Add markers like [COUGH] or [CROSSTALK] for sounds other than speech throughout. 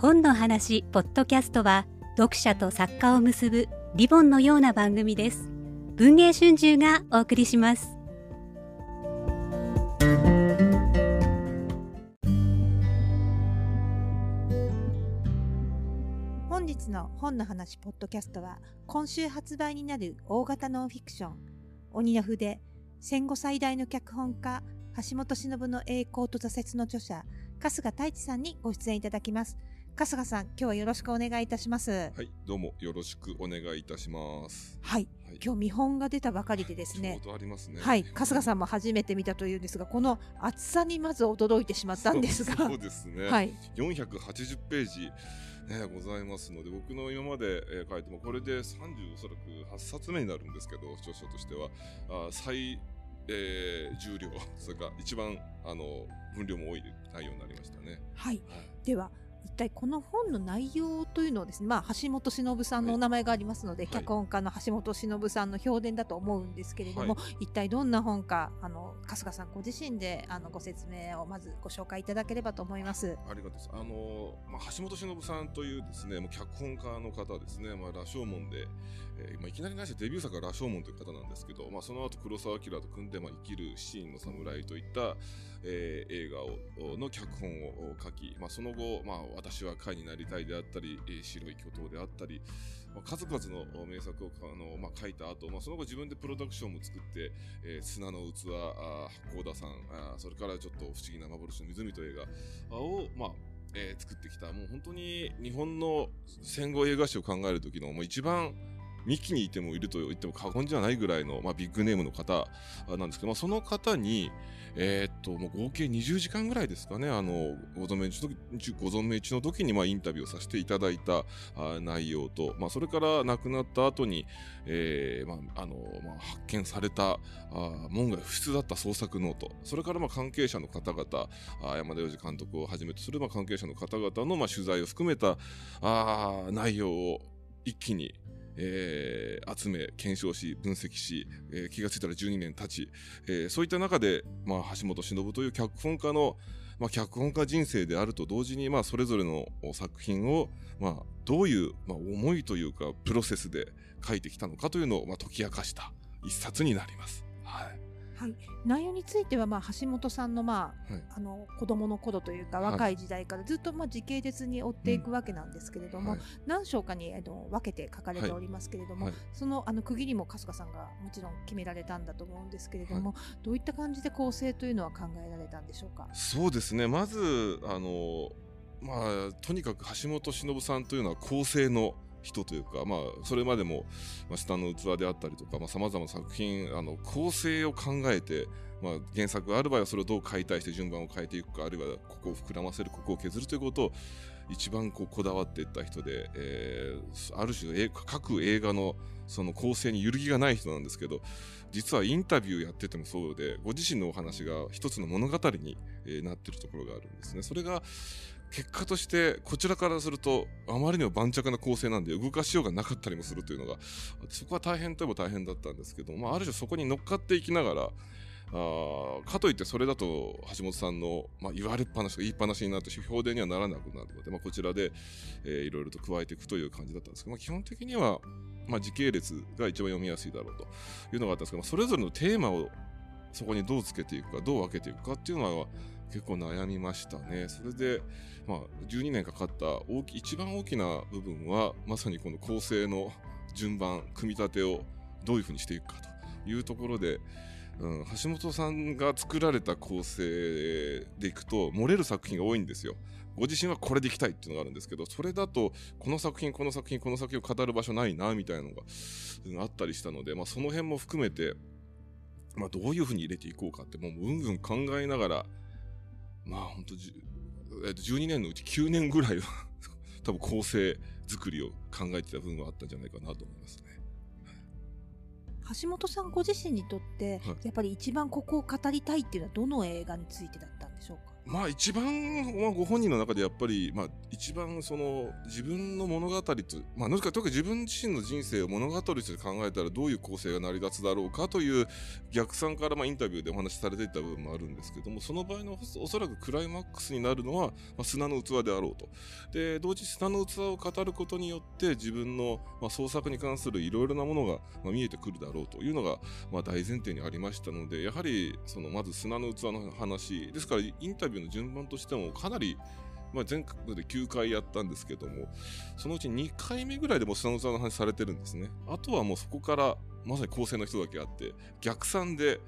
本の話ポッドキャストは読者と作家を結ぶリボンのような番組です。文藝春秋がお送りします。本日の本の話ポッドキャストは今週発売になる大型ノンフィクション。鬼の筆戦後最大の脚本家橋本忍の栄光と挫折の著者春日太一さんにご出演いただきます。春日さん今日はよろしくお願いいたしますはい、どうもよろしくお願いいたします。はいはい、今日見本が出たばかりでですねうどありますね。はい春日さんも初めて見たというんですがこの厚さにまず驚いてしまったんですがそうそうですね。はい480ページ、ね、ございますので、僕の今まで、えー書いても、これで30おそらく8冊目になるんですけど、著書としては、あ最、えー重量、それから一番あの分量も多い内容になりましたね。はいはいでは一体この本の内容というのをですね、まあ、橋本忍さんのお名前がありますので、はい脚本家の橋本忍さんの評伝だと思うんですけれども、は一体どんな本かあの春日さんご自身であのご説明をまずご紹介いただければと思います。ありがとうございます。あのまあ、橋本忍さんというですね、もう脚本家の方ですね、まあ、羅生門で、えーまあ、いきなりなしデビュー作が羅生門という方なんですけど、まあ、その後黒澤明と組んで、まあ、生きるシーンの侍といった、えー映画をの脚本を書き、まあ、その後、まあ、私は会になりたいであったり、えー白い巨頭であったり、まあ、数々の名作をあの、まあ、書いた後、まあその後自分でプロダクションも作って、えー砂の器、あ八甲田山あそれからちょっと不思議な幻の湖という映画を、まあえー作ってきた。もう本当に日本の戦後映画史を考える時のもう一番幹にいてもいると言っても過言じゃないぐらいの、まあ、ビッグネームの方なんですけど、まあ、その方に、えーっともう合計20時間ぐらいですかねあのご存命中ご存命中の時に、まあ、インタビューをさせていただいた内容と、まあ、それから亡くなった後に、えーまああのまあ、発見されたあ門外不出だった創作ノートそれからまあ関係者の方々あ山田洋次監督をはじめとするまあ関係者の方々のまあ取材を含めたあ内容を一気に、えー集め検証し分析し、えー気がついたら12年経ち、えーそういった中で、まあ、橋本忍という脚本家の、まあ、脚本家人生であると同時に、まあ、それぞれの作品を、まあ、どういう、まあ、思いというかプロセスで書いてきたのかというのを、まあ、解き明かした一冊になります。はいはい、内容については、まあ、橋本さんの,、まあはい。あの子供の頃というかはい。若い時代からずっと、まあ、時系列に追っていくわけなんですけれども、はい。何章かにあの分けて書かれておりますけれども、はい。そのあの区切りも春日さんがもちろん決められたんだと思うんですけれども、どういった感じで構成というのは考えられたんでしょうか？そうですね。まずあのまあとにかく橋本忍さんというのは構成の人というか、まあ、それまでも、まあ、下の器であったりとかさまざ、まな作品あの構成を考えて、まあ、原作がある場合はそれをどう解体して順番を変えていくかあるいはここを膨らませるここを削るということを一番こうこだわっていった人で、えーある種各映画のその構成に揺るぎがない人なんですけど実はインタビューやっててもそうでご自身のお話が一つの物語に、なってるところがあるんですね。それが結果としてこちらからするとあまりにも盤石な構成なんで動かしようがなかったりもするというのがそこは大変といえば大変だったんですけど、まあ、ある種そこに乗っかっていきながらあかといってそれだと橋本さんの、まあ、言われっぱなし言いっぱなしになって評伝にはならなくなるので、まあ、こちらで、えーいろいろと加えていくという感じだったんですけど、まあ、基本的には、まあ、時系列が一番読みやすいだろうというのがあったんですけど、まあそれぞれのテーマをそこにどうつけていくかどう分けていくかっていうのは結構悩みましたね。それで、まあ、12年かかった大き一番大きな部分はまさにこの構成の順番組み立てをどういうふうにしていくかというところで、うん、橋本さんが作られた構成でいくと漏れる作品が多いんですよ。ご自身はこれでいきたいっていうのがあるんですけどそれだとこの作品この作品この作品を語る場所ないなみたいなのがうんあったりしたので、まあ、その辺も含めて、まあ、どういうふうに入れていこうかってもううんうん考えながらまあ本当じゅえっと12年のうち9年ぐらいは [LAUGHS] 多分構成作りを考えてた部分はあったんじゃないかなと思いますね。橋本さんご自身にとって、はい。やっぱり一番ここを語りたいっていうのはどの映画についてだったんでしょうか？まあ一番、まあ、ご本人の中でやっぱり、まあ、一番その自分の物語と、まあ、か特に自分自身の人生を物語として考えたらどういう構成が成り立つだろうかという逆算からまあインタビューでお話しされていた部分もあるんですけどもその場合のおそらくクライマックスになるのは、まあ、砂の器であろうと。で同時砂の器を語ることによって自分の、まあ、創作に関するいろいろなものが、まあ、見えてくるだろうというのが、まあ、大前提にありましたのでやはりそのまず砂の器の話ですからインタビューの順番としてもかなり、まあ、全国で9回やったんですけどもそのうち2回目ぐらいでも砂の器の話されてるんですね。あとはもうそこからまさに構成の人だけあって逆算で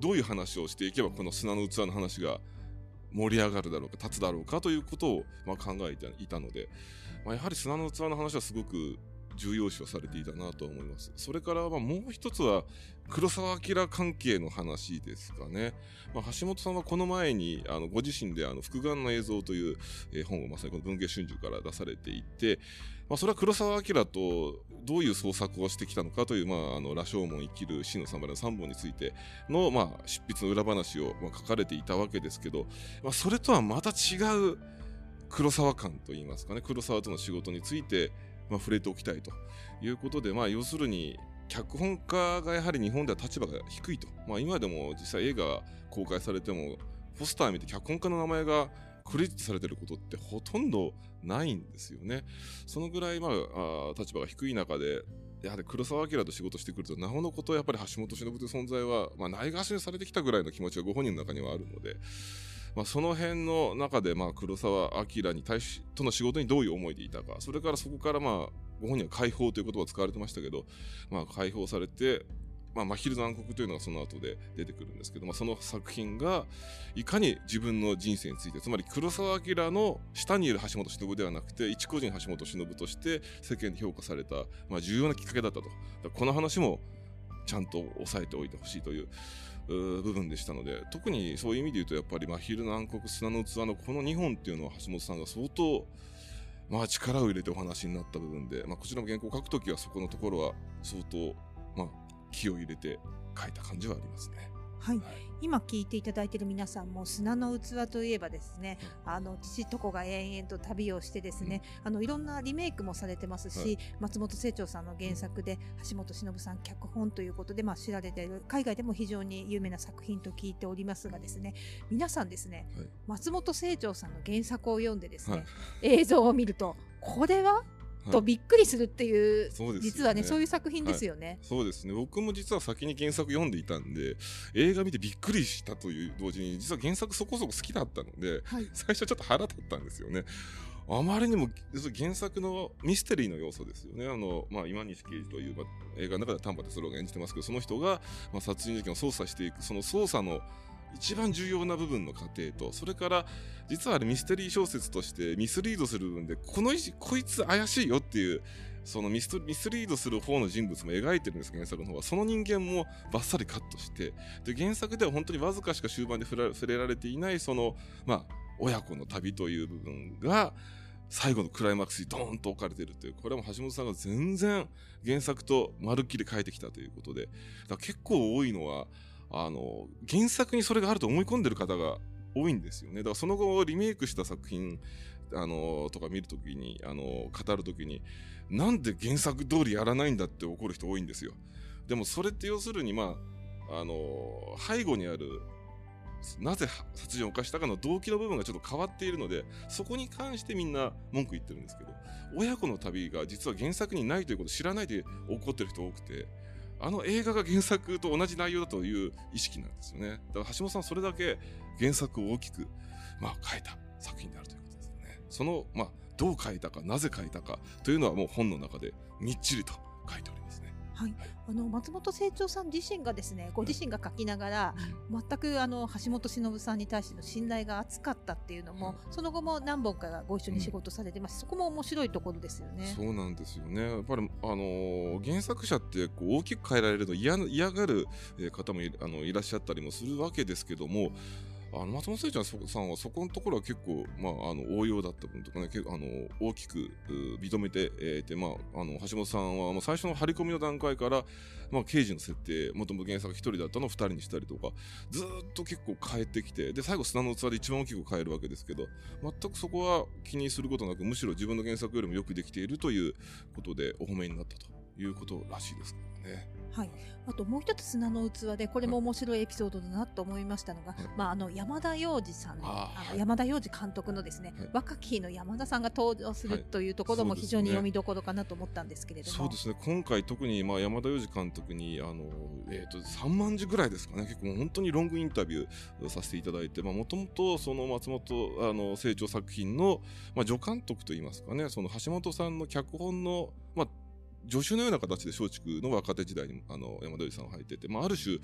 どういう話をしていけばこの砂の器の話が盛り上がるだろうか立つだろうかということをまあ考えていたので、まあ、やはり砂の器の話はすごく重要視をされていたなと思います。それからまあもう一つは黒澤明関係の話ですかね。まあ、橋本さんはこの前にあのご自身であの復眼の映像という、本をまさにこの文芸春秋から出されていて、まあ、それは黒澤明とどういう創作をしてきたのかという、まあ、あの羅生門生きる死の三の3本についての、まあ、執筆の裏話を、まあ、書かれていたわけですけど、まあ、それとはまた違う黒沢感といいますかね黒沢との仕事について、まあ、触れておきたいということで、まあ、要するに脚本家がやはり日本では立場が低いと、まあ、今でも実際映画公開されてもポスター見て脚本家の名前がクレジットされてることってほとんどないんですよね。そのぐらい、まあ、あ立場が低い中で、やはり黒澤明と仕事してくると、なおのことやっぱり橋本忍という存在は、まあ、ないがしにされてきたぐらいの気持ちがご本人の中にはあるので、まあ、その辺の中で、まあ、黒澤明に対しとの仕事にどういう思いでいたか、それからそこから、まあ、ご本人は解放という言葉を使われてましたけど、まあ、解放されて、まあ、真昼の暗黒というのがその後で出てくるんですけど、まあ、その作品がいかに自分の人生についてつまり黒澤明の下にいる橋本忍ではなくて一個人橋本忍として世間で評価された、まあ、重要なきっかけだったと。この話もちゃんと押さえておいてほしいという部分でしたので特にそういう意味で言うとやっぱり真昼の暗黒砂の器のこの2本っていうのは橋本さんが相当まあ力を入れてお話になった部分で、まあ、こちらも原稿を書くときはそこのところは相当、まあ、気を入れて書いた感じはありますね。はい、はい、今聞いていただいている皆さんも砂の器といえばですね、うん、あの父と子が延々と旅をしてですね、うん、あのいろんなリメイクもされてますし、はい、松本清張さんの原作で橋本忍さん脚本ということでまあ知られている海外でも非常に有名な作品と聞いておりますがですね皆さんですね、はい、松本清張さんの原作を読んでですね、映像を見るとこれはとびっくりするっていう、はい、実はねそういう作品ですよね、はい、そうですね。僕も実は先に原作読んでいたんで映画見てびっくりしたという同時に実は原作そこそこ好きだったので、はい、最初ちょっと腹立ったんですよね。あまりにも原作のミステリーの要素ですよね。あの、まあ、今西刑事という、まあ、映画の中では短波でそれを演じてますけど、その人が、まあ、殺人事件を捜査していく、その捜査の一番重要な部分の過程と、それから、実はあれミステリー小説としてミスリードする部分で、このこいつ怪しいよっていう、そのミスミスリードする方の人物も描いてるんです原作の方は。その人間もバッサリカットして、で、原作では本当にわずかしか終盤で触れられていない、その、まあ、親子の旅という部分が、最後のクライマックスにドーンと置かれているという、これも橋本さんが全然原作とまるっきり変えてきたということで、だ結構多いのは、あの、原作にそれがあると思い込んでる方が多いんですよね。だからその後リメイクした作品、あの、とか見るときに、あの、語るときに、なんで原作通りやらないんだって怒る人多いんですよ。でもそれって要するに、まあ、あの、背後にある、なぜ殺人を犯したかの動機の部分がちょっと変わっているので、そこに関してみんな文句言ってるんですけど、親子の旅が実は原作にないということを知らないで怒ってる人多くて、あの映画が原作と同じ内容だという意識なんですよね。だから橋本さんそれだけ原作を大きく、まあ、変えた作品であるということですよね。その、まあ、どう書いたか、なぜ書いたかというのはもう本の中でみっちりと書いております。はい、あの松本清張さん自身がですねご自身が書きながら、うん、全くあの橋本忍さんに対しての信頼が厚かったっていうのも、うん、その後も何本かご一緒に仕事されてます、うん、そこも面白いところですよね。そうなんですよね。やっぱり、あのー、原作者ってこう大きく変えられるの嫌嫌がる方もいあのいらっしゃったりもするわけですけどもあの松本清張さんはそこのところは結構、まあ、あの応用だった分とかね結構あの大きく認めてい、えー、て、まあ、あの橋本さんは、まあ、最初の張り込みの段階から、まあ、刑事の設定もともと原作1人だったのを2人にしたりとかずっと結構変えてきてで最後砂の器で一番大きく変えるわけですけど全くそこは気にすることなくむしろ自分の原作よりもよくできているということでお褒めになったということらしいですからね。はい、あともう一つ砂の器でこれも面白いエピソードだなと思いましたのが、はい、まあ、あの山田洋次さんあの山田洋次監督のですね、はい、若き日の山田さんが登場するというところも非常に読みどころかなと思ったんですけれども、そうですね。今回特にまあ山田洋次監督にあの、えーと、3万字ぐらいですかね。結構本当にロングインタビューさせていただいてもともとその松本あの成長作品の、まあ、助監督といいますかねその橋本さんの脚本の、まあ、助手のような形で松竹の若手時代にあの山田裕二さんを入ってて、まあ、ある種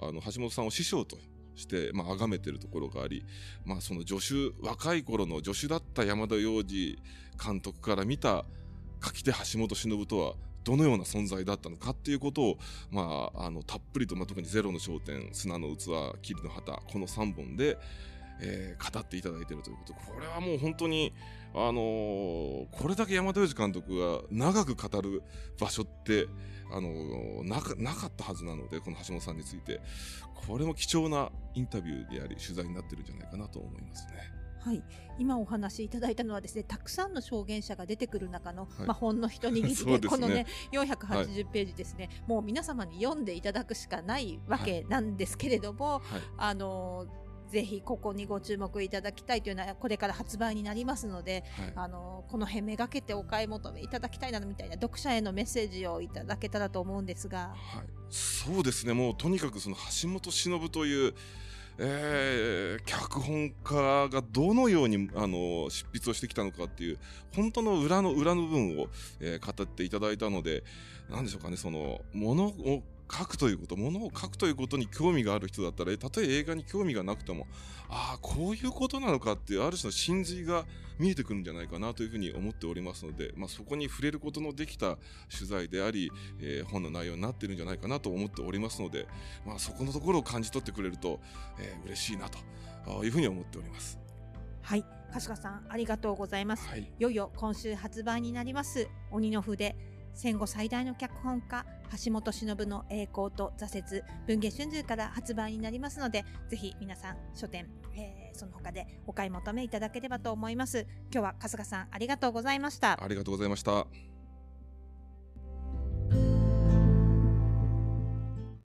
あの橋本さんを師匠として、まあ、崇めてるところがあり、まあ、その助手若い頃の助手だった山田洋次監督から見た書き手橋本忍とはどのような存在だったのかっていうことを、まあ、あのたっぷりと、まあ、特に「ゼロの焦点」「砂の器」「霧の旗」この3本で、えー、語っていただいているということこれはもう本当にあのー、これだけ山田洋次監督が長く語る場所って、あのー、なかなかったはずなのでこの橋本さんについてこれも貴重なインタビューであり取材になってるんじゃないかなと思いますね。はい、今お話しいただいたのはですねたくさんの証言者が出てくる中の、はい、まあ、ほんの一握りでね、このね480ページですね、はい、もう皆様に読んでいただくしかないわけなんですけれども、はい、あのーぜひここにご注目いただきたいというのはこれから発売になりますので、はい、あのこの辺めがけてお買い求めいただきたいなみたいな読者へのメッセージをいただけたらと思うんですが、はい、そうですね。もうとにかくその橋本忍というえー、脚本家がどのようにあの執筆をしてきたのかっていう本当の裏の裏の部分を、えー、語っていただいたので何でしょうかね。そのものを書くということ、ものを書くということに興味がある人だったら、たとえ映画に興味がなくても、ああ、こういうことなのかっていう、ある種の真髄が見えてくるんじゃないかなというふうに思っておりますので、まあ、そこに触れることのできた取材であり、えー、本の内容になっているんじゃないかなと思っておりますので、まあ、そこのところを感じ取ってくれると、えー、嬉しいなというふうに思っております。はい、春日さんありがとうございます。はい、いよいよ今週発売になります鬼の筆戦後最大の脚本家橋本忍の栄光と挫折文藝春秋から発売になりますのでぜひ皆さん書店、えー、その他でお買い求めいただければと思います。今日は春日さんありがとうございました。ありがとうございました。